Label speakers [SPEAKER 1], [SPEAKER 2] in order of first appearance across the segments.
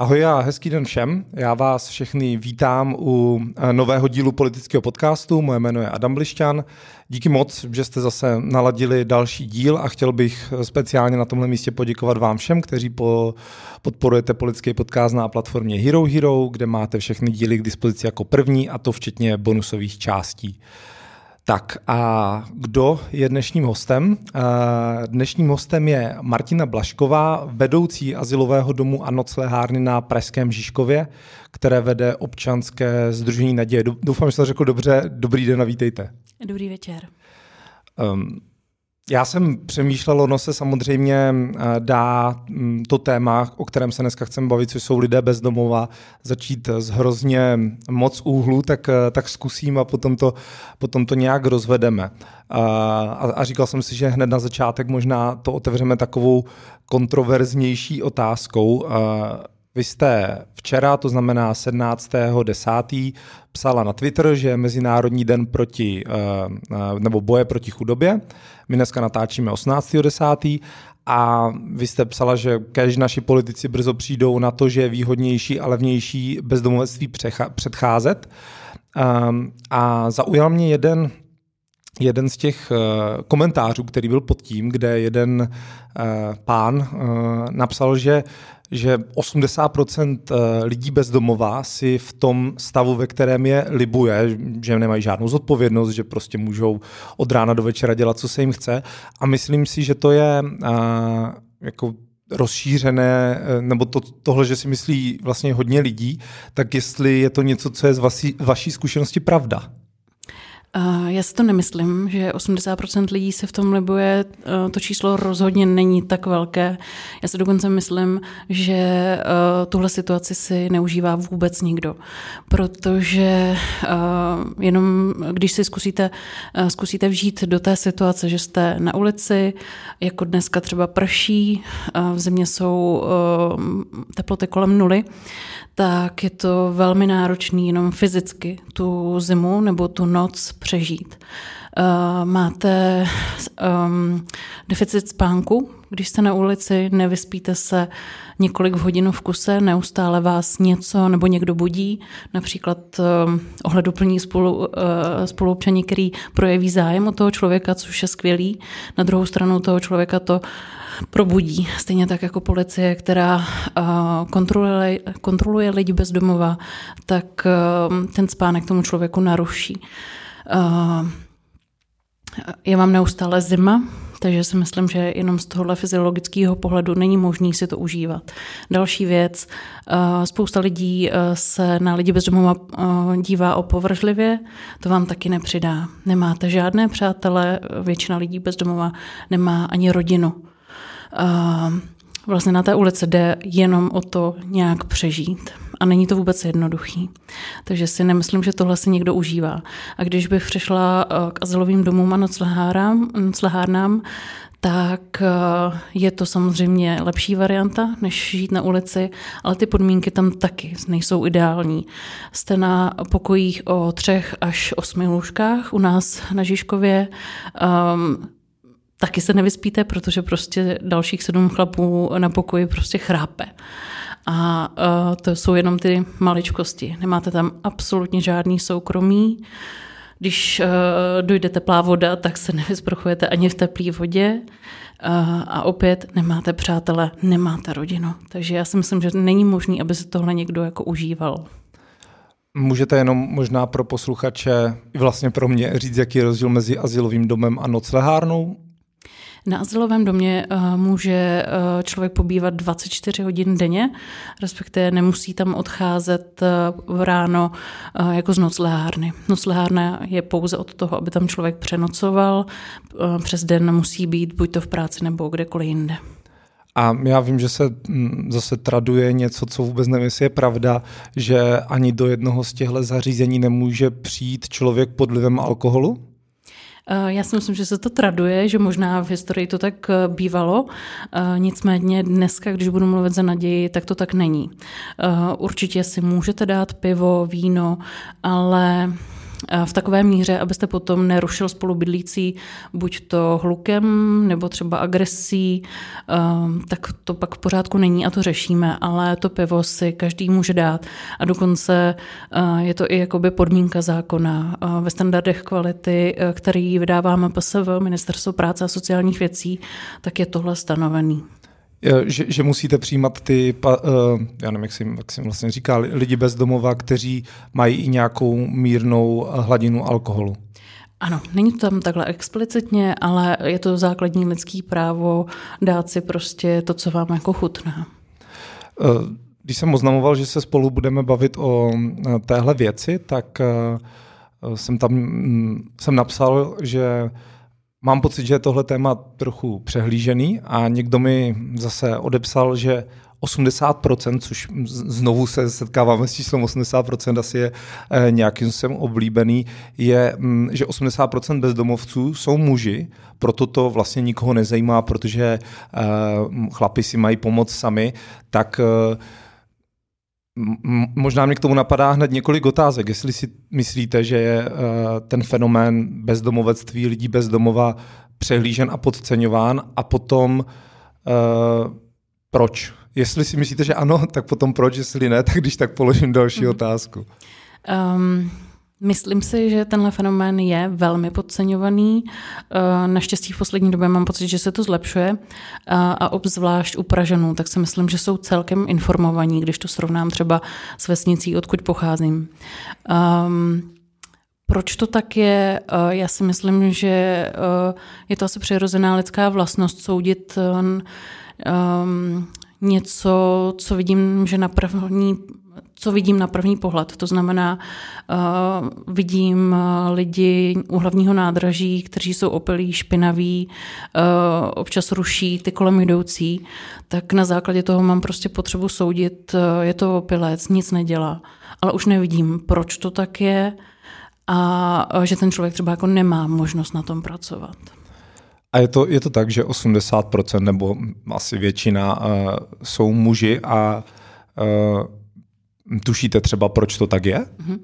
[SPEAKER 1] Ahoj a hezký den všem. Já vás všechny vítám u eh, nového dílu politického podcastu. Moje jméno je Adam Blišťan. Díky moc, že jste zase naladili další díl a chtěl bych speciálně na tomhle místě poděkovat vám všem, kteří po, podporujete politický podcast na platformě Hero Hero, kde máte všechny díly k dispozici jako první a to včetně bonusových částí. Tak a kdo je dnešním hostem? Eh, dnešním hostem je Martina Blašková, vedoucí asilového domu a noclehárny na Pražském Žižkově, které vede občanské združení Naděje. Doufám, že jsem řekl dobře. Dobrý den a vítejte.
[SPEAKER 2] Dobrý večer.
[SPEAKER 1] Um, já jsem přemýšlel, ono se samozřejmě eh, dá mm, to téma, o kterém se dneska chceme bavit, což jsou lidé bez domova, začít z hrozně moc úhlů, tak, eh, tak zkusím a potom to, potom to nějak rozvedeme. A, a říkal jsem si, že hned na začátek možná to otevřeme takovou kontroverznější otázkou. Vy jste včera, to znamená 17.10., psala na Twitter, že je Mezinárodní den proti, eh, eh, nebo boje proti chudobě. My dneska natáčíme 18.10. A vy jste psala, že kež naši politici brzo přijdou na to, že je výhodnější a levnější bezdomovectví předcházet. Ehm, a zaujal mě jeden jeden z těch uh, komentářů, který byl pod tím, kde jeden uh, pán uh, napsal, že že 80% lidí bez domova si v tom stavu, ve kterém je, libuje, že nemají žádnou zodpovědnost, že prostě můžou od rána do večera dělat, co se jim chce. A myslím si, že to je uh, jako rozšířené, nebo to, tohle, že si myslí vlastně hodně lidí, tak jestli je to něco, co je z vaší, vaší zkušenosti pravda.
[SPEAKER 2] Já si to nemyslím, že 80% lidí se v tom libuje. To číslo rozhodně není tak velké. Já si dokonce myslím, že tuhle situaci si neužívá vůbec nikdo. Protože jenom když si zkusíte, zkusíte vžít do té situace, že jste na ulici, jako dneska třeba prší, v zimě jsou teploty kolem nuly, tak je to velmi náročný jenom fyzicky tu zimu nebo tu noc přežít. Uh, máte um, deficit spánku, když jste na ulici, nevyspíte se několik hodin v kuse, neustále vás něco nebo někdo budí, například um, ohleduplní spolu, uh, spoluobčaní, který projeví zájem o toho člověka, což je skvělý. Na druhou stranu toho člověka to probudí. Stejně tak jako policie, která kontroluje, kontroluje lidi bez domova, tak ten spánek tomu člověku naruší. Je vám neustále zima, takže si myslím, že jenom z tohohle fyziologického pohledu není možný si to užívat. Další věc, spousta lidí se na lidi bez domova dívá opovržlivě, to vám taky nepřidá. Nemáte žádné přátele, většina lidí bez domova nemá ani rodinu vlastně na té ulici jde jenom o to nějak přežít. A není to vůbec jednoduchý. Takže si nemyslím, že tohle si někdo užívá. A když bych přišla eh, k azylovým domům a noclehárnám, tak eh, je to samozřejmě lepší varianta, než žít na ulici, ale ty podmínky tam taky nejsou ideální. Jste na pokojích o třech až osmi lůžkách u nás na Žižkově. Um, taky se nevyspíte, protože prostě dalších sedm chlapů na pokoji prostě chrápe. A uh, to jsou jenom ty maličkosti. Nemáte tam absolutně žádný soukromí. Když uh, dojde teplá voda, tak se nevysprchujete ani v teplé vodě. Uh, a opět nemáte přátele, nemáte rodinu. Takže já si myslím, že není možné, aby se tohle někdo jako užíval.
[SPEAKER 1] Můžete jenom možná pro posluchače, vlastně pro mě, říct, jaký je rozdíl mezi asilovým domem a noclehárnou?
[SPEAKER 2] Na azylovém domě uh, může uh, člověk pobývat 24 hodin denně, respektive nemusí tam odcházet uh, v ráno jako z noclehárny. Noclehárna je pouze od toho, aby tam člověk přenocoval. Přes den musí být buď to v práci nebo kdekoliv jinde.
[SPEAKER 1] A já vím, že se mm, zase traduje něco, co vůbec nevím, jestli je pravda, že ani do jednoho z těchto zařízení nemůže přijít člověk pod vlivem alkoholu?
[SPEAKER 2] Eh, já si myslím, že se to traduje, že možná v historii to tak eh, bývalo, eh, nicméně dneska, když budu mluvit za naději, tak to tak není. Určitě si můžete dát pivo, víno, ale v takové míře, abyste potom nerušil spolubydlící buď to hlukem nebo třeba agresí, ehm, tak to pak v pořádku není a to řešíme, ale to pivo si každý může dát a dokonce eh, je to i jakoby podmínka zákona eh, ve standardech kvality, eh, který vydáváme PSV, Ministerstvo práce a sociálních věcí, tak je tohle stanovený.
[SPEAKER 1] Že, že musíte přijímat ty, já nevím, jak se, jak se vlastně říká, lidi bez domova, kteří mají i nějakou mírnou hladinu alkoholu.
[SPEAKER 2] Ano, není to tam takhle explicitně, ale je to základní lidský právo dát si prostě to, co vám jako chutná.
[SPEAKER 1] Když jsem oznamoval, že se spolu budeme bavit o téhle věci, tak jsem tam mm, jsem napsal, že Mám pocit, že je tohle téma trochu přehlížený a někdo mi zase odepsal, že 80%, což znovu se setkáváme s číslem 80%, asi je eh, nějakým způsobem oblíbený, je, mm, že 80% bezdomovců jsou muži, proto to vlastně nikoho nezajímá, protože eh, chlapi si mají pomoct sami, tak eh, Možná mě k tomu napadá hned několik otázek. Jestli si myslíte, že je uh, ten fenomén bezdomovectví lidí bezdomova přehlížen a podceňován a potom uh, proč? Jestli si myslíte, že ano, tak potom proč, jestli ne, tak když tak položím další mm. otázku. Um,
[SPEAKER 2] Myslím si, že tenhle fenomén je velmi podceňovaný. Eh, naštěstí v poslední době mám pocit, že se to zlepšuje a obzvlášť u Pražanů, tak si myslím, že jsou celkem informovaní, když to srovnám třeba s vesnicí, odkud pocházím. Um, proč to tak je? Eh, já si myslím, že eh, je to asi přirozená lidská vlastnost soudit um, něco, co vidím, že na první co vidím na první pohled. To znamená, uh, vidím uh, lidi u hlavního nádraží, kteří jsou opilí, špinaví, uh, občas ruší ty kolem jdoucí, tak na základě toho mám prostě potřebu soudit, uh, je to opilec, nic nedělá. Ale už nevidím, proč to tak je a uh, že ten člověk třeba jako nemá možnost na tom pracovat.
[SPEAKER 1] A je to, je to tak, že 80% nebo asi většina uh, jsou muži a uh, Tušíte třeba, proč to tak je? Uh-huh.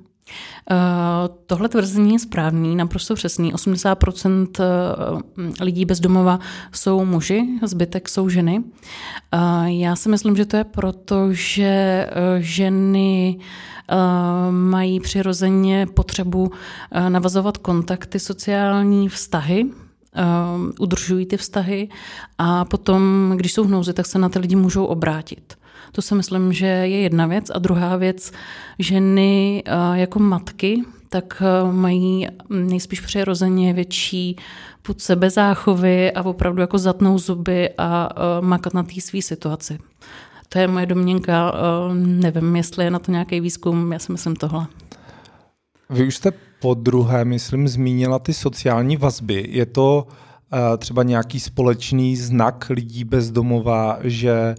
[SPEAKER 2] Uh, tohle tvrzení je správný, naprosto přesný. 80% eh, lidí bez domova jsou muži, zbytek jsou ženy. Uh, já si myslím, že to je proto, že ženy mají přirozeně potřebu navazovat kontakty, sociální vztahy, udržují ty vztahy a potom, když jsou v nouzi, tak se na ty lidi můžou obrátit. To si myslím, že je jedna věc. A druhá věc, ženy eh, jako matky, tak eh, mají nejspíš přirozeně větší pod sebe záchovy a opravdu jako zatnou zuby a eh, makat na té své situaci. To je moje domněnka, nevím, jestli je na to nějaký výzkum, já si myslím tohle.
[SPEAKER 1] Vy už jste po druhé, myslím, zmínila ty sociální vazby. Je to třeba nějaký společný znak lidí bezdomova, že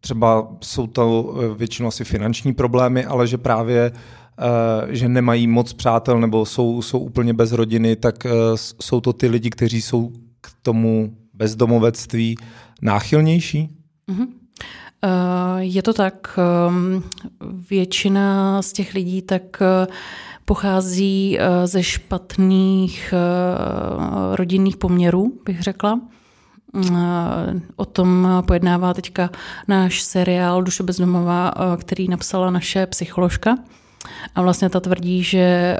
[SPEAKER 1] třeba jsou to eh, většinou asi finanční problémy, ale že právě eh, že nemají moc přátel nebo jsou, jsou úplně bez rodiny, tak eh, jsou to ty lidi, kteří jsou k tomu bezdomovectví náchylnější? Mm-hmm.
[SPEAKER 2] Je to tak. Ehm, většina z těch lidí tak pochází ze špatných rodinných poměrů, bych řekla. O tom pojednává teďka náš seriál Duše bezdomová, který napsala naše psycholožka. A vlastně ta tvrdí, že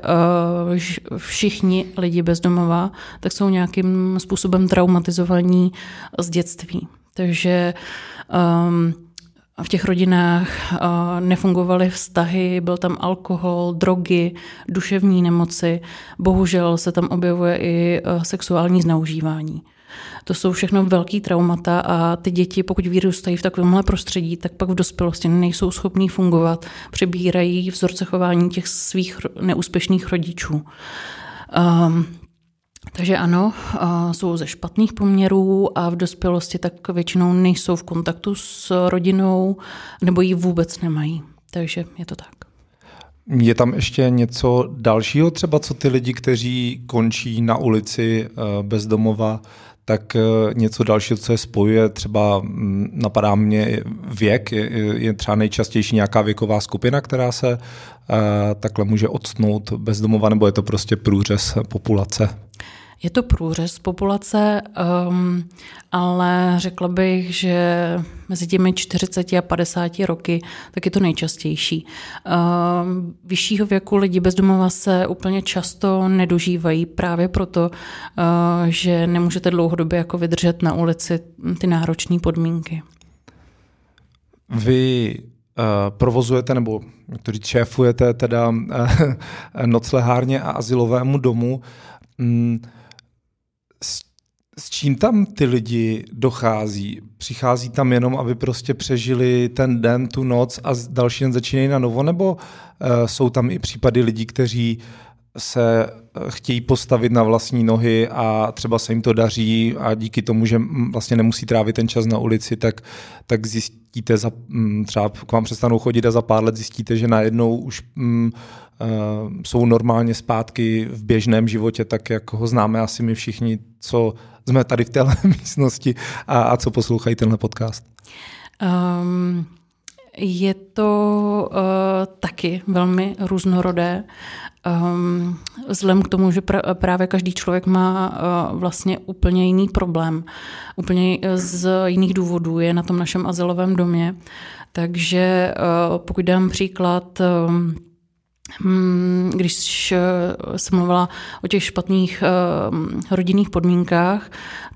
[SPEAKER 2] všichni lidi bezdomova tak jsou nějakým způsobem traumatizovaní z dětství. Takže um, v těch rodinách nefungovaly vztahy, byl tam alkohol, drogy, duševní nemoci. Bohužel se tam objevuje i sexuální zneužívání. To jsou všechno velký traumata a ty děti, pokud vyrůstají v takovémhle prostředí, tak pak v dospělosti nejsou schopní fungovat, přebírají vzorce chování těch svých neúspěšných rodičů. Um, takže ano, jsou ze špatných poměrů a v dospělosti tak většinou nejsou v kontaktu s rodinou nebo ji vůbec nemají. Takže je to tak.
[SPEAKER 1] Je tam ještě něco dalšího, třeba co ty lidi, kteří končí na ulici eh, bez domova, tak eh, něco dalšího, co je spojuje, třeba mm, napadá mě věk, je, třeba nejčastější nějaká věková skupina, která se uh, takhle může odstnout bezdomova, nebo je to prostě průřez populace?
[SPEAKER 2] Je to průřez populace, um, ale řekla bych, že mezi těmi 40 a 50 roky tak je to nejčastější. Um, vyššího věku lidi bezdomova se úplně často nedožívají právě proto, uh, že nemůžete dlouhodobě jako vydržet na ulici ty náročné podmínky.
[SPEAKER 1] Vy uh, provozujete, nebo jak šéfujete teda uh, noclehárně a asilovému domu. S, s čím tam ty lidi dochází? Přichází tam jenom, aby prostě přežili ten den, tu noc a další den začínají na novo, nebo uh, jsou tam i případy lidí, kteří se eh, chtějí postavit na vlastní nohy a třeba se jim to daří a díky tomu, že vlastně nemusí trávit ten čas na ulici, tak, tak zjistíte, za, třeba k vám přestanou chodit a za pár let zjistíte, že najednou už mm, jsou normálně zpátky v běžném životě, tak jak ho známe asi my všichni, co jsme tady v téhle místnosti a, a co poslouchají tenhle podcast. Um,
[SPEAKER 2] je to uh, taky velmi různorodé. Um, vzhledem k tomu, že pr- právě každý člověk má uh, vlastně úplně jiný problém, úplně z jiných důvodů je na tom našem azylovém domě. Takže uh, pokud dám příklad, um, když eh, jsem mluvila o těch špatných eh, rodinných podmínkách,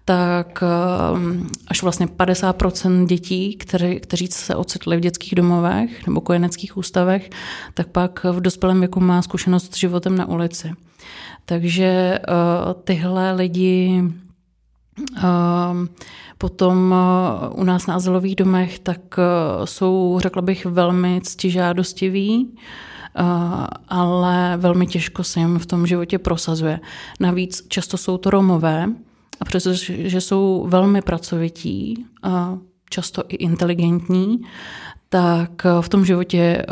[SPEAKER 2] tak eh, až vlastně 50% dětí, které, kteří se ocitli v dětských domovech nebo kojeneckých ústavech, tak pak v dospělém věku má zkušenost s životem na ulici. Takže tyhle lidi Potom u nás na azylových domech tak jsou, řekla bych, velmi ctižádostiví ale velmi těžko se jim v tom životě prosazuje. Navíc často jsou to Romové, a přestože jsou velmi pracovití, a často i inteligentní, tak v tom životě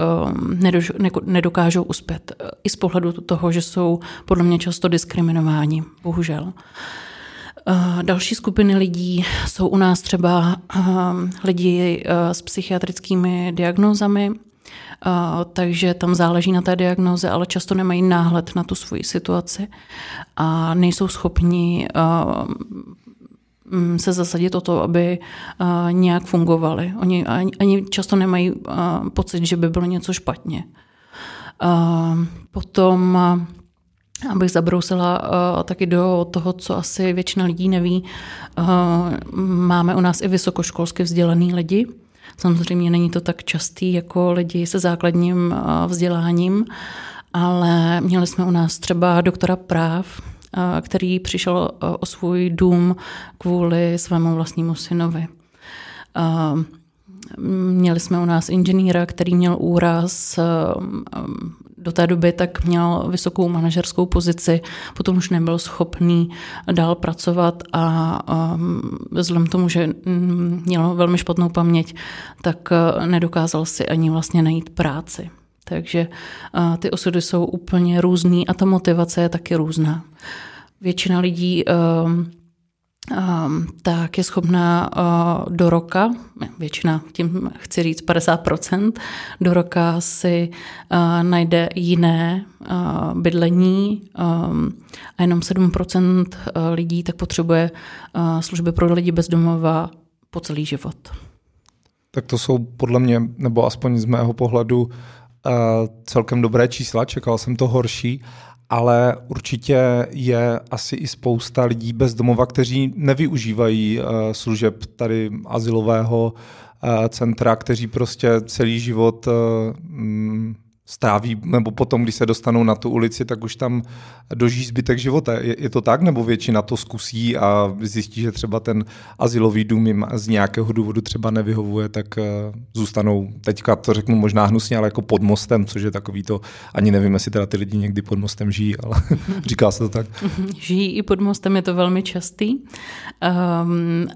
[SPEAKER 2] nedokážou uspět. I z pohledu toho, že jsou podle mě často diskriminováni, bohužel. Další skupiny lidí jsou u nás třeba lidi s psychiatrickými diagnózami, takže tam záleží na té diagnoze, ale často nemají náhled na tu svoji situaci a nejsou schopni mm, se zasadit o to, aby nějak fungovali. Oni ani často nemají pocit, že by bylo něco špatně. Potom abych zabrousila uh, taky do toho, co asi většina lidí neví, uh, máme u nás i vysokoškolsky vzdělaný lidi, Samozřejmě není to tak častý jako lidi se základním vzděláním, ale měli jsme u nás třeba doktora práv, který přišel o svůj dům kvůli svému vlastnímu synovi. Měli jsme u nás inženýra, který měl úraz do té doby tak měl vysokou manažerskou pozici, potom už nebyl schopný dál pracovat a um, vzhledem tomu, že mm, měl velmi špatnou paměť, tak uh, nedokázal si ani vlastně najít práci. Takže uh, ty osudy jsou úplně různý a ta motivace je taky různá. Většina lidí um, tak je schopná uh, do roka, většina, tím chci říct 50%, do roka si uh, najde jiné uh, bydlení um, a jenom 7% lidí tak potřebuje služby pro lidi bezdomova po celý život.
[SPEAKER 1] Tak to jsou podle mě, nebo aspoň z mého pohledu, celkem dobré čísla, čekal jsem to horší ale určitě je asi i spousta lidí bez domova, kteří nevyužívají uh, služeb tady asilového uh, centra, kteří prostě celý život uh, stráví, nebo potom, když se dostanou na tu ulici, tak už tam dožijí zbytek života. Je, je to tak, nebo většina to zkusí a zjistí, že třeba ten asilový dům jim z nějakého důvodu třeba nevyhovuje, tak uh, zůstanou, teďka to řeknu možná hnusně, ale jako pod mostem, což je takový to, ani nevím, jestli teda ty lidi někdy pod mostem žijí, ale říká se to tak.
[SPEAKER 2] Žijí i pod mostem, je to velmi častý. Um,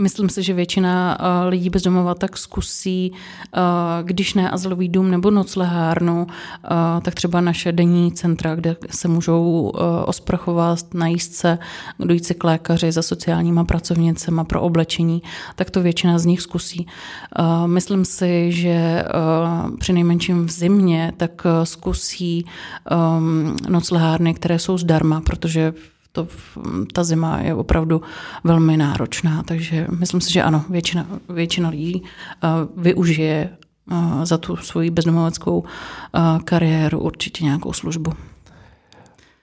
[SPEAKER 2] Myslím si, že většina uh, lidí bez domova tak zkusí, uh, když ne azylový dům nebo noclehárnu, uh, tak třeba naše denní centra, kde se můžou osprchovat, najíst se, dojít si k lékaři za sociálníma pracovnicema pro oblečení, tak to většina z nich zkusí. Myslím si, že při nejmenším v zimě tak zkusí um, noclehárny, které jsou zdarma, protože to, ta zima je opravdu velmi náročná, takže myslím si, že ano, většina, většina lidí uh, využije uh, za tu svoji bezdomoveckou uh, kariéru určitě nějakou službu.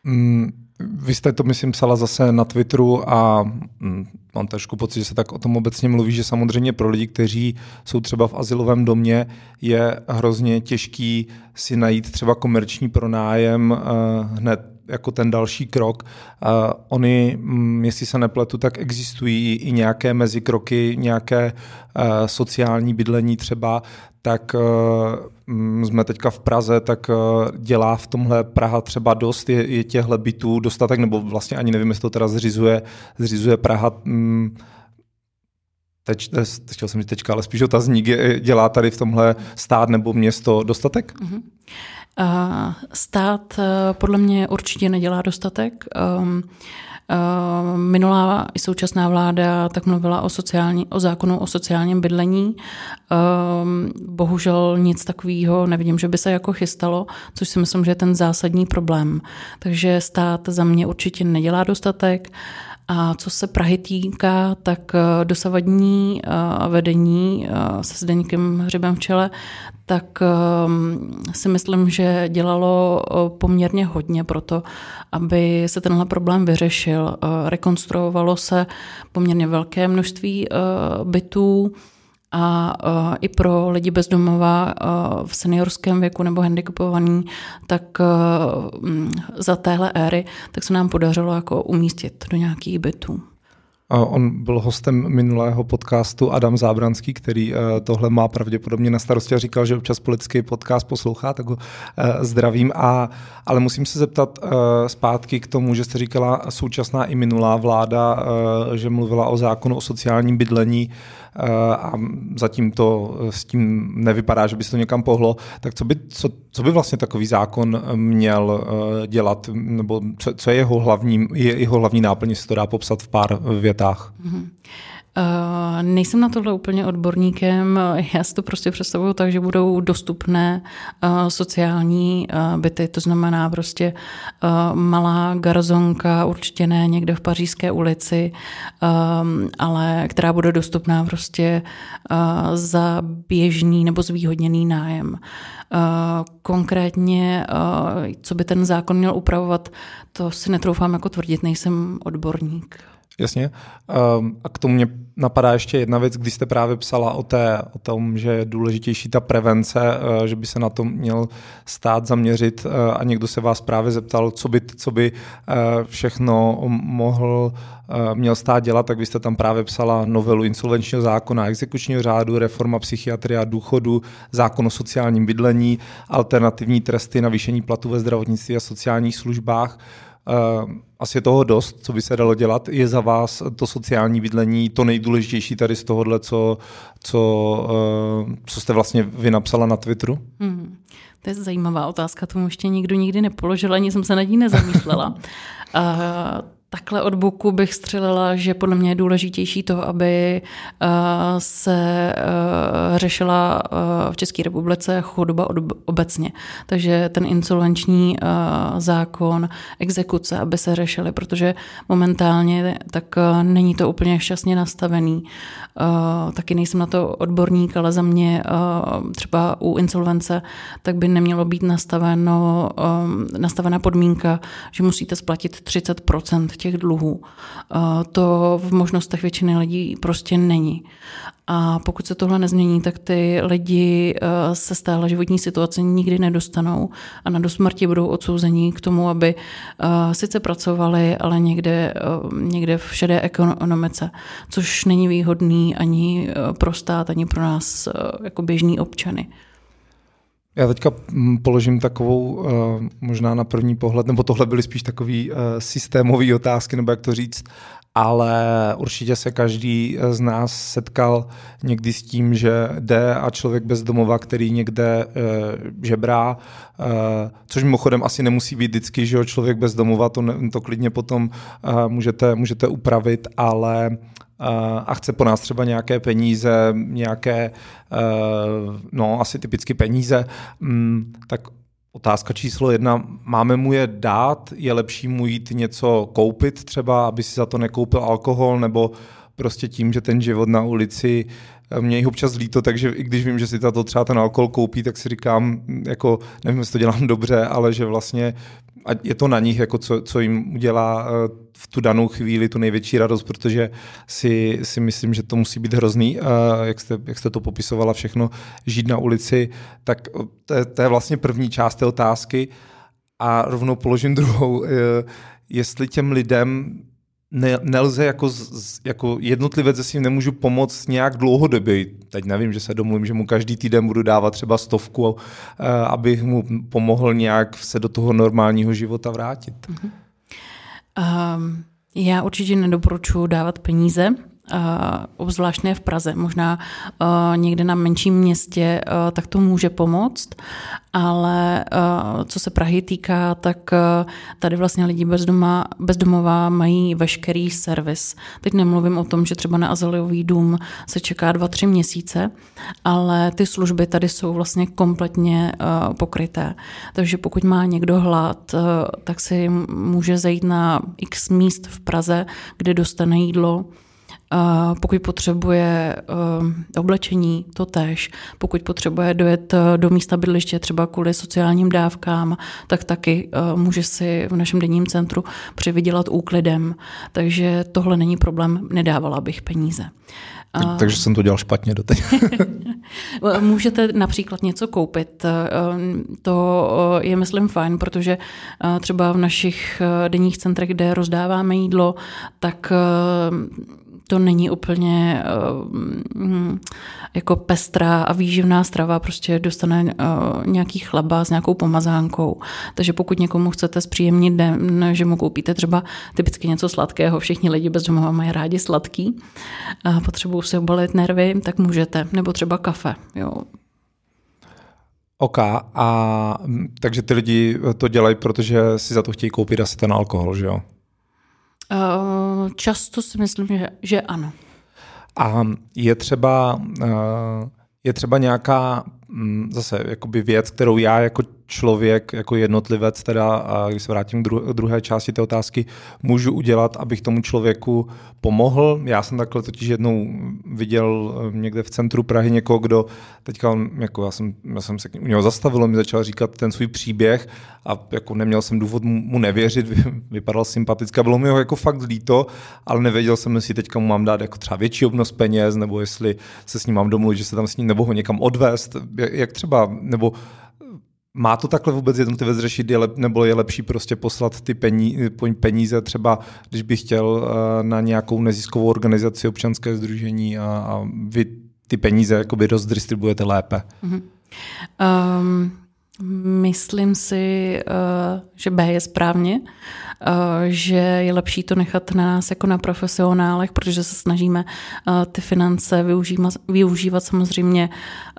[SPEAKER 1] Mm, vy jste to, myslím, psala zase na Twitteru a mm, mám trošku pocit, že se tak o tom obecně mluví, že samozřejmě pro lidi, kteří jsou třeba v asilovém domě, je hrozně těžký si najít třeba komerční pronájem hned jako ten další krok. Uh, oni, mm, jestli se nepletu, tak existují i nějaké mezikroky, nějaké uh, sociální bydlení třeba, tak uh, jsme teďka v Praze, tak uh, dělá v tomhle Praha třeba dost, je, je těchhle bytů dostatek, nebo vlastně ani nevím, jestli to teda zřizuje, zřizuje Praha um, teď, chtěl jsem říct teďka, ale spíš otazník, dělá tady v tomhle stát nebo město dostatek? Mm-hmm.
[SPEAKER 2] Stát eh, podle mě určitě nedělá dostatek. Ehm, eh, minulá i současná vláda tak mluvila o, sociální, o zákonu o sociálním bydlení. Ehm, bohužel nic takového nevidím, že by se jako chystalo, což si myslím, že je ten zásadní problém. Takže stát za mě určitě nedělá dostatek. A co se Prahy týká, tak eh, dosavadní eh, vedení eh, se Zdeňkem Hřibem v čele, tak ehm, si myslím, že dělalo poměrně hodně pro to, aby se tenhle problém vyřešil. Rekonstruovalo se poměrně velké množství bytů, a uh, i pro lidi bezdomova uh, v seniorském věku nebo handicapovaný, tak uh, za téhle éry tak se nám podařilo jako umístit do nějakých bytů.
[SPEAKER 1] On byl hostem minulého podcastu Adam Zábranský, který tohle má pravděpodobně na starosti a říkal, že občas politický podcast poslouchá, tak ho zdravím. A, ale musím se zeptat zpátky k tomu, že jste říkala současná i minulá vláda, že mluvila o zákonu o sociálním bydlení. Eh, a zatím to eh, s tím nevypadá, že by se to někam pohlo, tak co by, co, co by vlastně takový zákon měl eh, dělat, nebo co, co je jeho hlavní, je jeho hlavní náplň, jestli to dá popsat v pár větách? Mm-hmm.
[SPEAKER 2] Uh, nejsem na tohle úplně odborníkem, já si to prostě představuju tak, že budou dostupné uh, sociální uh, byty, to znamená prostě malá garzonka, určitě ne někde v pařížské ulici, um, ale která bude dostupná prostě za běžný nebo zvýhodněný nájem. Konkrétně, co by ten zákon měl upravovat, to si netroufám jako tvrdit, nejsem odborník.
[SPEAKER 1] Jasně. Um, a k tomu mě napadá ještě jedna věc, když jste právě psala o, té, o tom, že je důležitější ta prevence, uh, že by se na to měl stát zaměřit uh, a někdo se vás právě zeptal, co by, co by uh, všechno mohl měl stát dělat, tak vy jste tam právě psala novelu insolvenčního zákona, exekučního řádu, reforma psychiatrie a důchodu, zákon o sociálním bydlení, alternativní tresty, navýšení platu ve zdravotnictví a sociálních službách. Uh, asi je toho dost, co by se dalo dělat. Je za vás to sociální bydlení to nejdůležitější tady z tohohle, co, co, uh, co jste vlastně vy napsala na Twitteru? Hmm.
[SPEAKER 2] To je zajímavá otázka, tomu ještě nikdo nikdy nepoložil, ani jsem se nad ní nezamýšlela. uh, Takhle od boku bych střelila, že podle mě je důležitější to, aby eh, se eh, řešila eh, v České republice chudoba obecně. Takže ten insolvenční zákon, exekuce, aby se řešily, protože momentálně tak není to úplně šťastně nastavený. Taky nejsem na to odborník, ale za mě třeba u insolvence tak by nemělo být nastaveno, nastavena podmínka, že musíte splatit 30% těch dluhů. Eh, to v možnostech většiny lidí prostě není. A pokud se tohle nezmění, tak ty lidi eh, se z téhle životní situace nikdy nedostanou a na dosmrti budou odsouzení k tomu, aby eh, sice pracovali, ale někde, někde v šedé ekonomice, což není výhodný ani pro stát, ani pro nás jako běžní občany.
[SPEAKER 1] Já teďka mm, položím takovou, možná na první pohled, nebo tohle byly spíš takový systémové otázky, nebo jak to říct, ale určitě se každý z nás setkal někdy s tím, že jde a člověk bez domova, který někde žebrá, což mimochodem asi nemusí být vždycky, že jo, člověk bez domova, to, to klidně potom můžete, můžete upravit, ale a chce po nás třeba nějaké peníze, nějaké, eh, no asi typicky peníze, mm, tak Otázka číslo jedna, máme mu je dát, je lepší mu jít něco koupit třeba, aby si za to nekoupil alkohol, nebo prostě tím, že ten život na ulici eh, mě jich občas líto, takže i když vím, že si to třeba ten alkohol koupí, tak si říkám, jako nevím, jestli to dělám dobře, ale že vlastně a je to na nich, jako co, co jim udělá eh, v tu danou chvíli tu největší radost, protože si, si myslím, že to musí být hrozný, eh, jak jste, jak jste to popisovala všechno, žít na ulici, tak to je, to je vlastně první část té otázky. A rovnou položím druhou, jestli těm lidem ne, nelze jako, jako jednotlivec se svým nemůžu pomoct nějak dlouhodobě. Teď nevím, že se domluvím, že mu každý týden budu dávat třeba stovku, uh, abych mu pomohl nějak se do toho normálního života vrátit. Uh-huh.
[SPEAKER 2] Um, já určitě nedoporučuji dávat peníze obzvlášť ne v Praze, možná uh, někde na menším městě, uh, tak to může pomoct, ale co se Prahy týká, tak tady vlastně lidi bezdoma, bezdomová mají veškerý servis. Teď nemluvím o tom, že třeba na azylový dům se čeká dva, tři měsíce, ale ty služby tady jsou vlastně kompletně pokryté. Takže pokud má někdo hlad, tak si může zajít na x míst v Praze, kde dostane jídlo, pokud potřebuje eh, oblečení, to tež. Pokud potřebuje dojet eh, do místa bydliště třeba kvůli sociálním dávkám, tak taky eh, může si v našem denním centru přivydělat úklidem. Takže tohle není problém, nedávala bych peníze.
[SPEAKER 1] Takže jsem to dělal špatně do.
[SPEAKER 2] Můžete například něco koupit. To je, myslím, fajn, protože třeba v našich denních centrech, kde rozdáváme jídlo, tak to není úplně uh, jako pestrá a výživná strava, prostě dostane uh, nějaký chleba s nějakou pomazánkou. Takže pokud někomu chcete zpříjemnit den, že mu koupíte třeba typicky něco sladkého, všichni lidi bez domova mají rádi sladký, a potřebují si obalit nervy, tak můžete. Nebo třeba kafe. Jo.
[SPEAKER 1] OK, a takže ty lidi to dělají, protože si za to chtějí koupit asi ten alkohol, že jo?
[SPEAKER 2] Uh, často si myslím, že, že ano.
[SPEAKER 1] A je třeba, uh, je třeba nějaká mm, zase jakoby věc, kterou já jako člověk, jako jednotlivec, teda, a když se vrátím k druhé části té otázky, můžu udělat, abych tomu člověku pomohl. Já jsem takhle totiž jednou viděl eh, někde v centru Prahy někoho, kdo teďka, jako já jsem, já jsem se u něho zastavil, mi začal říkat ten svůj příběh a jako neměl jsem důvod mu nevěřit, vypadal sympaticky bylo mi ho jako fakt líto, ale nevěděl jsem, jestli teďka mu mám dát jako třeba větší obnos peněz, nebo jestli se s ním mám domluvit, že se tam s ním, nebo ho někam odvést, jak třeba, nebo má to takhle vůbec jednotlivec řešit, je lep, nebo je lepší prostě poslat ty peníze třeba, když bych chtěl eh, na nějakou neziskovou organizaci, občanské združení a, a vy ty peníze jakoby rozdistribujete lépe? Mm-hmm. Um,
[SPEAKER 2] myslím si, uh, že B je správně, uh, že je lepší to nechat na nás jako na profesionálech, protože se snažíme uh, ty finance využívat, využívat samozřejmě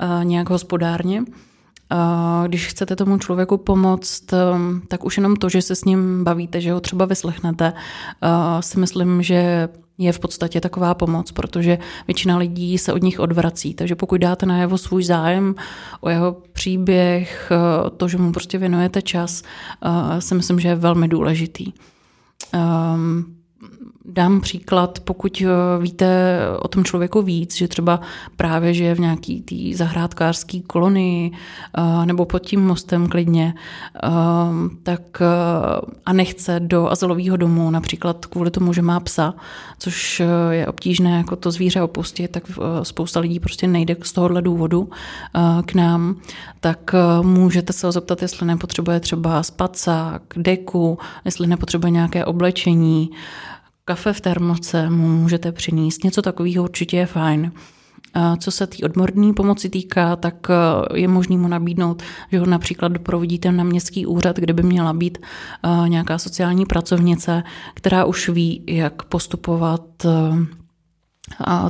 [SPEAKER 2] uh, nějak hospodárně. Když chcete tomu člověku pomoct, um, tak už jenom to, že se s ním bavíte, že ho třeba vyslechnete, si myslím, že je v podstatě taková pomoc, protože většina lidí se od nich odvrací. Takže pokud dáte na jeho svůj zájem o jeho příběh, to, že mu prostě věnujete čas, si myslím, že je velmi důležitý. Dám příklad, pokud eh, víte o tom člověku víc, že třeba právě žije v nějaký té zahrádkářské kolonii eh, nebo pod tím mostem klidně, eh, tak a nechce do azylového domu, například kvůli tomu, že má psa, což je obtížné jako to zvíře opustit, tak spousta lidí prostě nejde z tohohle důvodu k nám, tak můžete se ho zeptat, jestli nepotřebuje třeba spacák, deku, jestli nepotřebuje nějaké oblečení, kafe v termoce mu můžete přinést, něco takového určitě je fajn. Co se té odborné pomoci týká, tak je možné mu nabídnout, že ho například doprovodíte na městský úřad, kde by měla být nějaká sociální pracovnice, která už ví, jak postupovat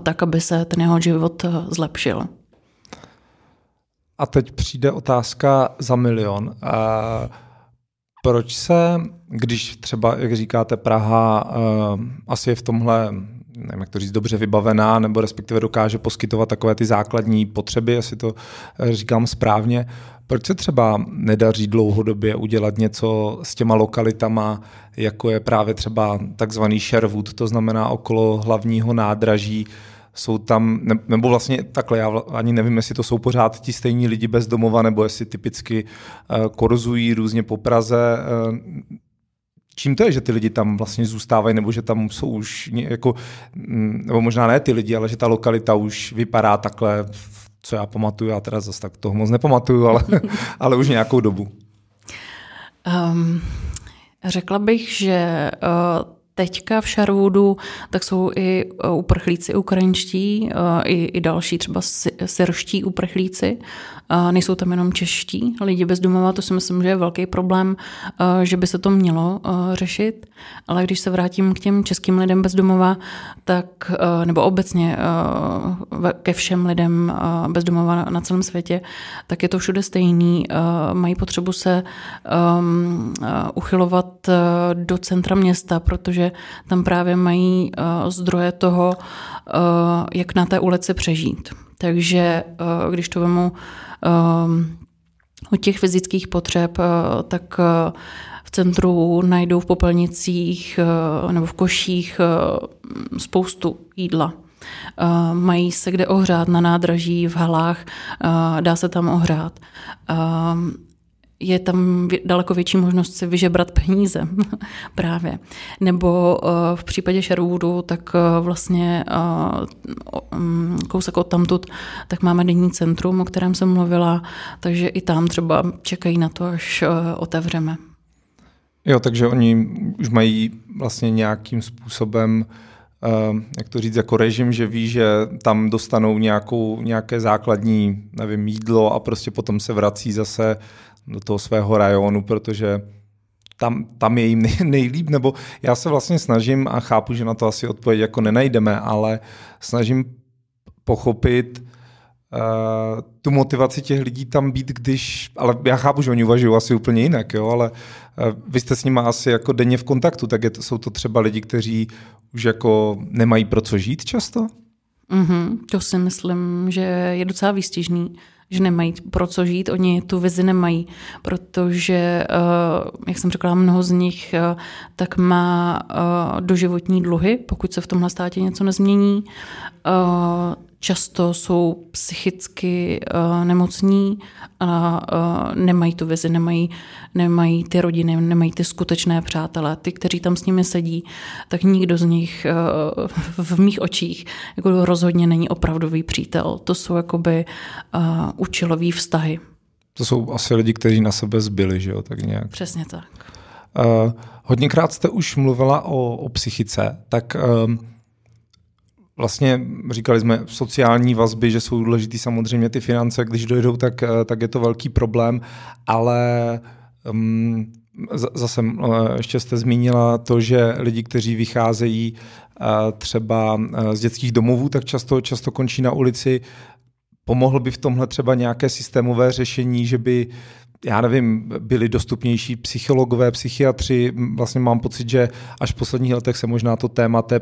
[SPEAKER 2] tak, aby se ten jeho život zlepšil.
[SPEAKER 1] A teď přijde otázka za milion. Proč se, když třeba, jak říkáte, Praha uh, asi je v tomhle, nevím, jak to říct, dobře vybavená, nebo respektive dokáže poskytovat takové ty základní potřeby, jestli to eh, říkám správně, proč se třeba nedaří dlouhodobě udělat něco s těma lokalitama, jako je právě třeba takzvaný Sherwood, to znamená okolo hlavního nádraží, jsou tam, ne, nebo vlastně takhle, já ani nevím, jestli to jsou pořád ti stejní lidi bez domova, nebo jestli typicky uh, korzují různě po Praze. Uh, čím to je, že ty lidi tam vlastně zůstávají, nebo že tam jsou už jako, mm, nebo možná ne ty lidi, ale že ta lokalita už vypadá takhle, co já pamatuju, já teda zase tak toho moc nepamatuju, ale, ale už nějakou dobu. Um,
[SPEAKER 2] řekla bych, že uh, teďka v Sherwoodu, tak jsou i e, uprchlíci ukrajinští, e, i, i další třeba syrští uprchlíci. Nejsou tam jenom čeští lidi bez domova, to si myslím, že je velký problém, e, že by se to mělo řešit. Ale když se vrátím k těm českým lidem bez domova, tak, nebo obecně ke všem lidem bez domova na celém světě, tak je to všude stejný. Mají potřebu se uchylovat do centra města, protože tam právě mají uh, zdroje toho, uh, jak na té ulici přežít. Takže uh, když to vemu u těch fyzických potřeb, tak v centru najdou v popelnicích nebo v koších spoustu jídla. Mají se kde ohřát na nádraží, v halách, dá se tam ohrát je tam daleko větší možnost si vyžebrat peníze právě. Nebo uh, v případě Sherwoodu, tak uh, vlastně uh, um, kousek od tamtud, tak máme denní centrum, o kterém jsem mluvila, takže i tam třeba čekají na to, až otevřeme.
[SPEAKER 1] Jo, takže oni už mají vlastně nějakým způsobem jak to říct, jako režim, že ví, že tam dostanou nějakou, nějaké základní, nevím, jídlo a prostě potom se vrací zase do toho svého rajonu, protože tam, tam je jim nejlíp, nebo já se vlastně snažím a chápu, že na to asi odpověď jako nenajdeme, ale snažím pochopit uh, tu motivaci těch lidí tam být, když, ale já chápu, že oni uvažují asi úplně jinak, jo, ale uh, vy jste s nimi asi jako denně v kontaktu, tak je to, jsou to třeba lidi, kteří už jako nemají pro co žít často?
[SPEAKER 2] Mm-hmm, to si myslím, že je docela výstižný že nemají pro co žít, oni tu vizi nemají, protože, eh, jak jsem řekla, mnoho z nich eh, tak má eh, doživotní dluhy, pokud se v tomhle státě něco nezmění často jsou psychicky uh, nemocní a uh, nemají tu vizi, nemají, nemají ty rodiny, nemají ty skutečné přátelé. Ty, kteří tam s nimi sedí, tak nikdo z nich uh, v mých očích jako rozhodně není opravdový přítel. To jsou jakoby účelový vztahy.
[SPEAKER 1] To jsou asi lidi, kteří na sebe zbyli, že jo? Tak nějak.
[SPEAKER 2] Přesně tak.
[SPEAKER 1] Uh, hodněkrát jste už mluvila o, o psychice, tak Vlastně říkali jsme sociální vazby, že jsou důležité samozřejmě ty finance, když dojdou, tak, eh, tak je to velký problém, ale um, zase eh, ještě jste zmínila to, že lidi, kteří vycházejí uh, třeba z dětských domovů, tak často, často končí na ulici. Pomohl by v tomhle třeba nějaké systémové řešení, že by já nevím, byli dostupnější psychologové, psychiatři. Vlastně mám pocit, že až v posledních letech se možná to téma té,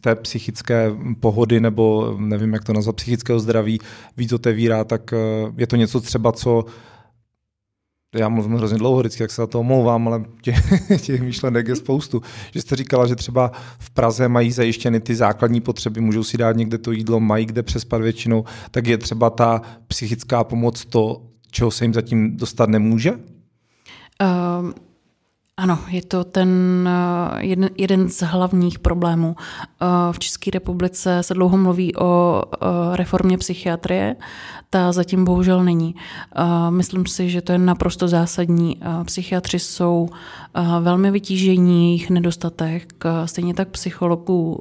[SPEAKER 1] té psychické pohody nebo nevím, jak to nazvat, psychického zdraví víc otevírá, tak eh, je to něco třeba, co já mluvím hrozně dlouho vždycky, jak se za to omlouvám, ale těch, těch myšlenek je spoustu. Že jste říkala, že třeba v Praze mají zajištěny ty základní potřeby, můžou si dát někde to jídlo, mají kde přespat většinou, tak je třeba ta psychická pomoc to, čeho se jim zatím dostat nemůže? Um,
[SPEAKER 2] Ano, je to ten eh, jeden, jeden z hlavních problémů. Eh, v České republice se dlouho mluví o eh, reformě psychiatrie, ta zatím bohužel není. Myslím si, že to je naprosto zásadní. Psychiatři jsou velmi vytížení, jejich nedostatek, stejně tak psychologů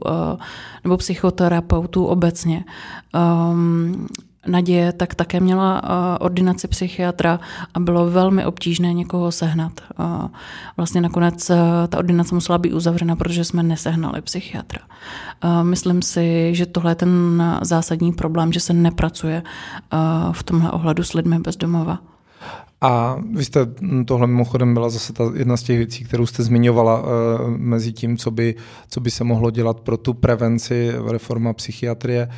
[SPEAKER 2] nebo psychoterapeutů obecně. Ehm, Naděje tak také měla eh, ordinaci psychiatra a bylo velmi obtížné někoho sehnat. Vlastně nakonec eh, ta ordinace musela být uzavřena, protože jsme nesehnali psychiatra. Myslím si, že tohle je ten zásadní problém, že se nepracuje eh, v tomhle ohledu s lidmi bez domova.
[SPEAKER 1] A vy jste, hm, tohle mimochodem byla zase ta jedna z těch věcí, kterou jste zmiňovala mezi tím, co by, co by se mohlo dělat pro tu prevenci, reforma psychiatrie.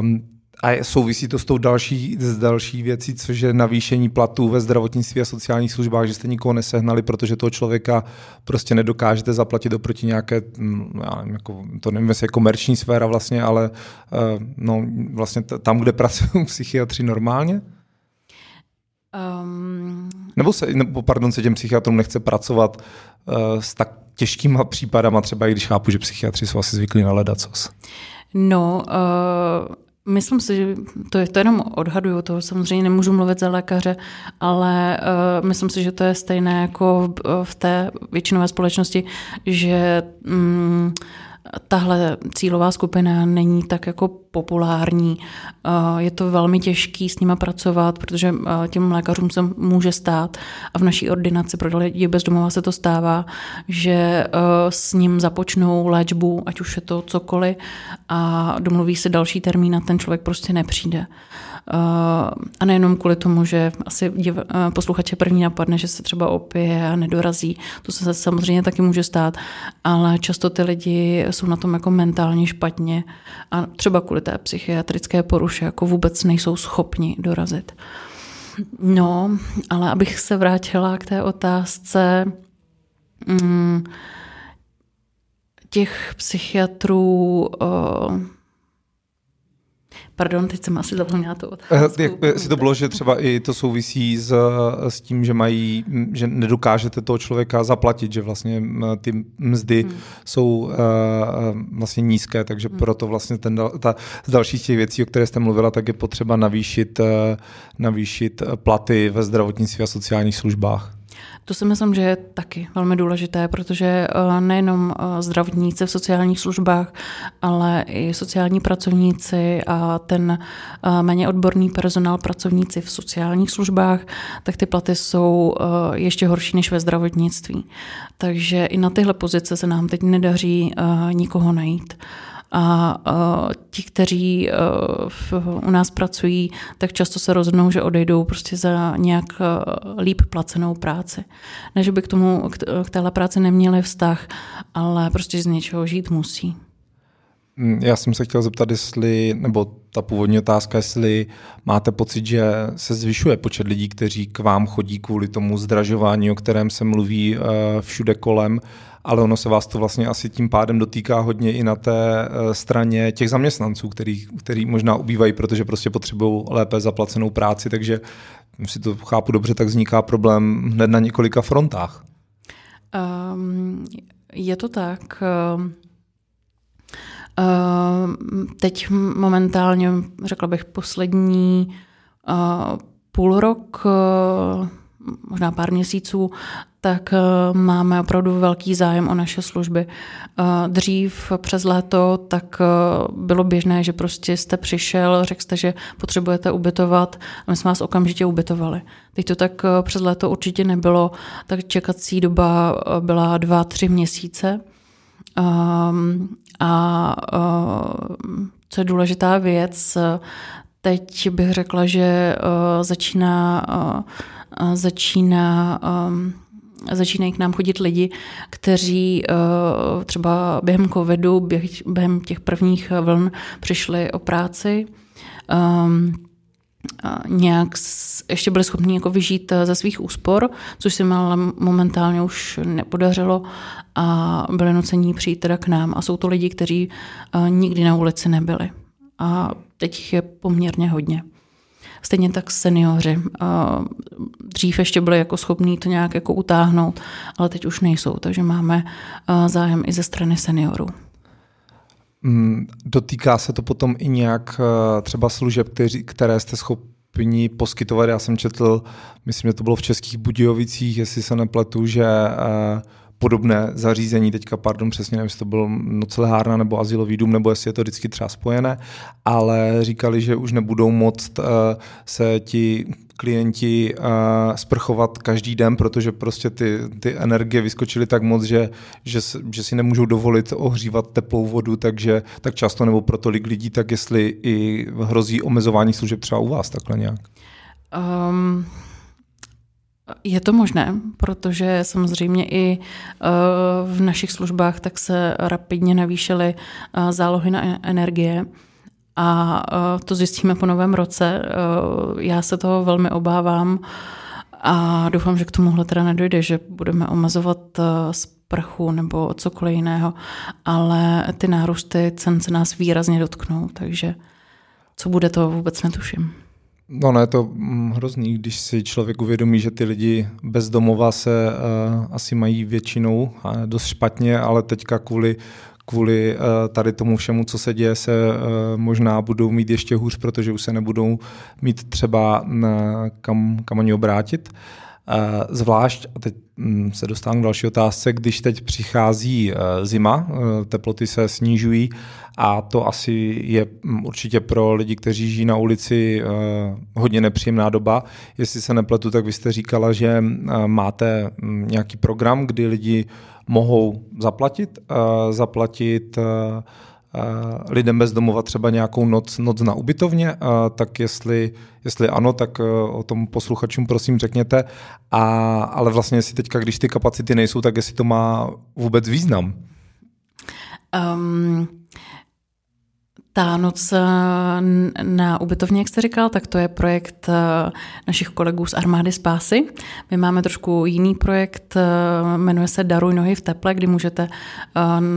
[SPEAKER 1] Um, a souvisí to s tou další, s další věcí, což je navýšení platů ve zdravotnictví a sociálních službách, že jste nikoho nesehnali, protože toho člověka prostě nedokážete zaplatit oproti nějaké, mm, já nevím, jako, to nevím, jestli je komerční sféra vlastně, ale eh, no, vlastně tam, kde pracují psychiatři normálně? Um... Nebo se, nebo, pardon, se těm psychiatrům nechce pracovat uh, s tak těžkýma případama, třeba i když chápu, že psychiatři jsou asi zvyklí na ledacos.
[SPEAKER 2] No, uh, Myslím si, že to, je, to jenom odhaduju, to samozřejmě nemůžu mluvit za lékaře, ale uh, myslím si, že to je stejné jako v, v té většinové společnosti, že um, tahle cílová skupina není tak jako populární. Je to velmi těžký s nima pracovat, protože těm lékařům se může stát a v naší ordinaci pro lidi bezdomova se to stává, že s ním započnou léčbu, ať už je to cokoliv a domluví se další termín a ten člověk prostě nepřijde. A nejenom kvůli tomu, že asi div, posluchače první napadne, že se třeba opije a nedorazí. To se samozřejmě taky může stát, ale často ty lidi jsou na tom jako mentálně špatně a třeba kvůli té psychiatrické poruše jako vůbec nejsou schopni dorazit. No, ale abych se vrátila k té otázce mm, těch psychiatrů, Pardon, teď jsem asi zapomněla to otázku.
[SPEAKER 1] Jak si to bylo, že třeba i to souvisí s, s tím, že mají, že nedokážete toho člověka zaplatit, že vlastně ty mzdy hmm. jsou uh, vlastně nízké, takže hmm. proto vlastně ten, ta, z dalších těch věcí, o které jste mluvila, tak je potřeba navýšit, navýšit platy ve zdravotnictví a sociálních službách.
[SPEAKER 2] To si myslím, že je taky velmi důležité, protože eh, nejenom eh, zdravotníci v sociálních službách, ale i sociální pracovníci a ten eh, méně odborný personál pracovníci v sociálních službách, tak ty platy jsou ještě horší než ve zdravotnictví. Takže i na tyhle pozice se nám teď nedaří nikoho najít. A ti, kteří v, u nás pracují, tak často se rozhodnou, že odejdou prostě za nějak uh, líp placenou práci. Ne, že by k tomu, k, téhle práci neměli vztah, ale prostě z něčeho žít musí.
[SPEAKER 1] Mm, já jsem se chtěl zeptat, jestli, nebo ta původní otázka, jestli máte pocit, že se zvyšuje počet lidí, kteří k vám chodí kvůli tomu zdražování, o kterém se mluví všude kolem, ale ono se vás to vlastně asi tím pádem dotýká hodně i na té eh, straně těch zaměstnanců, který, který možná ubývají, protože prostě potřebují lépe zaplacenou práci, takže si to chápu dobře, tak vzniká problém hned na několika frontách. Um,
[SPEAKER 2] je to tak. Uh, teď momentálně, řekla bych, poslední uh, půl rok, uh, možná pár měsíců, tak eh, máme opravdu velký zájem o naše služby. Eh, dřív přes léto tak eh, bylo běžné, že prostě jste přišel, řekl jste, že potřebujete ubytovat a my jsme vás okamžitě ubytovali. Teď to tak přes léto určitě nebylo, tak čekací doba byla dva, tři měsíce. Ehm, a co je důležitá věc, teď bych řekla, že začíná, začíná ehm, začínají k nám chodit lidi, kteří uh, třeba během covidu, během těch prvních vln přišli o práci. Um, nějak ještě byli schopni jako vyžít eh, ze svých úspor, což se ale momentálně už nepodařilo a byli nucení přijít teda k nám. A jsou to lidi, kteří uh, nikdy na ulici nebyli. A teď je poměrně hodně. Stejně tak seniori. Dřív ještě byli jako schopní to nějak jako utáhnout, ale teď už nejsou, takže máme zájem i ze strany seniorů.
[SPEAKER 1] Mm, dotýká se to potom i nějak třeba služeb, které jste schopni poskytovat. Já jsem četl, myslím, že to bylo v Českých Budějovicích, jestli se nepletu, že podobné zařízení, teďka pardon, přesně nevím, jestli to byl nocelehárna nebo asilový dům, nebo jestli je to vždycky třeba spojené, ale říkali, že už nebudou moct uh, se ti klienti uh, sprchovat každý den, protože prostě ty, ty energie vyskočily tak moc, že, že, že si nemůžou dovolit ohřívat teplou vodu, takže tak často nebo pro tolik lidí, tak jestli i hrozí omezování služeb třeba u vás takhle nějak. Um,
[SPEAKER 2] je to možné, protože samozřejmě i eh, v našich službách tak se rapidně navýšily eh, zálohy na e-, energie a eh, to zjistíme po novém roce. Já se toho velmi obávám a doufám, že k tomuhle teda nedojde, že budeme omezovat sprchu nebo cokoliv jiného, ale ty nárůsty cen se nás výrazně dotknou, takže co bude, to vůbec netuším.
[SPEAKER 1] No, je to mm, hrozný, když si člověk uvědomí, že ty lidi bez domova se uh, asi mají většinou uh, dost špatně, ale teďka kvůli kvůli uh, tady tomu všemu, co se děje, se uh, možná budou mít ještě hůř, protože už se nebudou mít třeba kam, kam oni obrátit. Zvlášť, a teď mm, se dostávám k další otázce, když teď přichází eh, zima, eh, teploty se snižují a to asi je mm, určitě pro lidi, kteří žijí na ulici hodně nepříjemná doba. Jestli se nepletu, tak vy jste říkala, že máte mm, nějaký program, kdy lidi mohou zaplatit, zaplatit lidem bez domova třeba nějakou noc, noc na ubytovně, tak jestli, jestli ano, tak e, o tom posluchačům prosím řekněte. A, ale vlastně jestli teďka, když ty kapacity nejsou, tak jestli to má vůbec význam. Um,
[SPEAKER 2] ta noc eh, na ubytovně, jak jste říkal, tak to je projekt eh, našich kolegů z Armády Spásy. My máme trošku jiný projekt, eh, jmenuje se Daruj nohy v teple, kdy můžete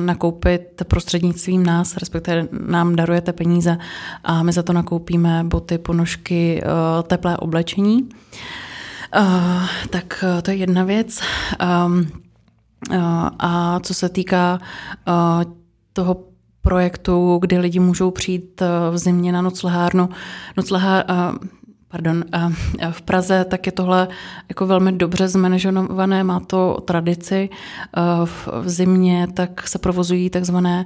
[SPEAKER 2] nakoupit prostřednictvím nás, respektive nám darujete peníze a my za to nakoupíme boty, ponožky, teplé oblečení. Tak to je jedna věc. Ehm, a co se týká toho projektu, kdy lidi můžou přijít eh, v zimě na noclehárnu. Noclehár, pardon, v Praze tak je tohle jako velmi dobře zmanežované, má to tradici. V zimě tak se provozují takzvané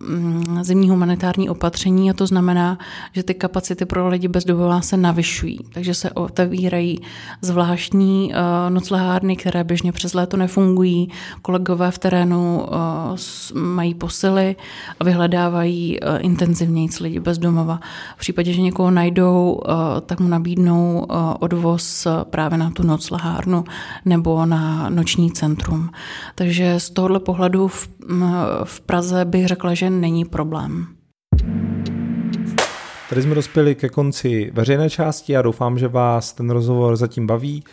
[SPEAKER 2] mm, zimní humanitární opatření a to znamená, že ty kapacity pro lidi bez domova se navyšují. Takže se otevírají zvláštní noclehárny, které běžně přes léto nefungují. Kolegové v terénu mají posily a vyhledávají intenzivněji lidi bez domova. V případě, že někoho najdou, tak mu nabídnou eh, odvoz právě na tu noclehárnu nebo na noční centrum. Takže z tohohle pohledu v, v Praze bych řekla, že není problém.
[SPEAKER 1] Tady jsme dospěli ke konci veřejné části a doufám, že vás ten rozhovor zatím baví.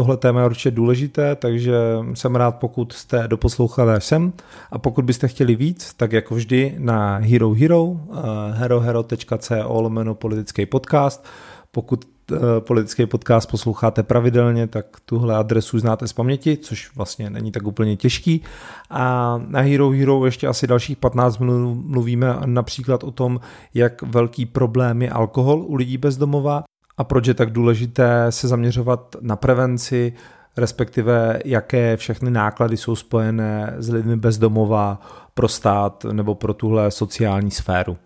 [SPEAKER 1] Tohle téma je určitě důležité, takže jsem rád, pokud jste doposlouchali až sem. A pokud byste chtěli víc, tak jako vždy na Hero Hero, eh, herohero.co lomeno politický podcast. Pokud eh, politický podcast posloucháte pravidelně, tak tuhle adresu znáte z paměti, což vlastně není tak úplně těžký. A na Hero Hero ještě asi dalších 15 minut mluvíme například o tom, jak velký problém je alkohol u lidí bezdomova a proč je tak důležité se zaměřovat na prevenci, respektive jaké všechny náklady jsou spojené s lidmi bezdomova pro stát nebo pro tuhle sociální sféru.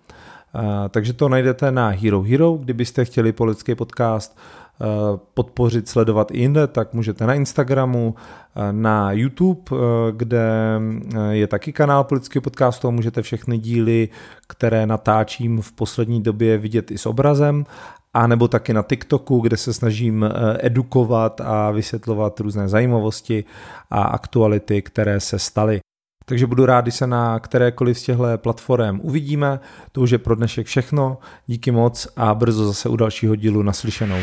[SPEAKER 1] Takže to najdete na Hero Hero, kdybyste chtěli politický podcast podpořit, sledovat i jinde, tak můžete na Instagramu, na YouTube, kde je taky kanál politického podcastu a můžete všechny díly, které natáčím v poslední době vidět i s obrazem a nebo taky na TikToku, kde se snažím edukovat a vysvětlovat různé zajímavosti a aktuality, které se staly. Takže budu rád, když se na kterékoliv z těchto platform uvidíme. To už je pro dnešek všechno. Díky moc a brzo zase u dalšího dílu naslyšenou.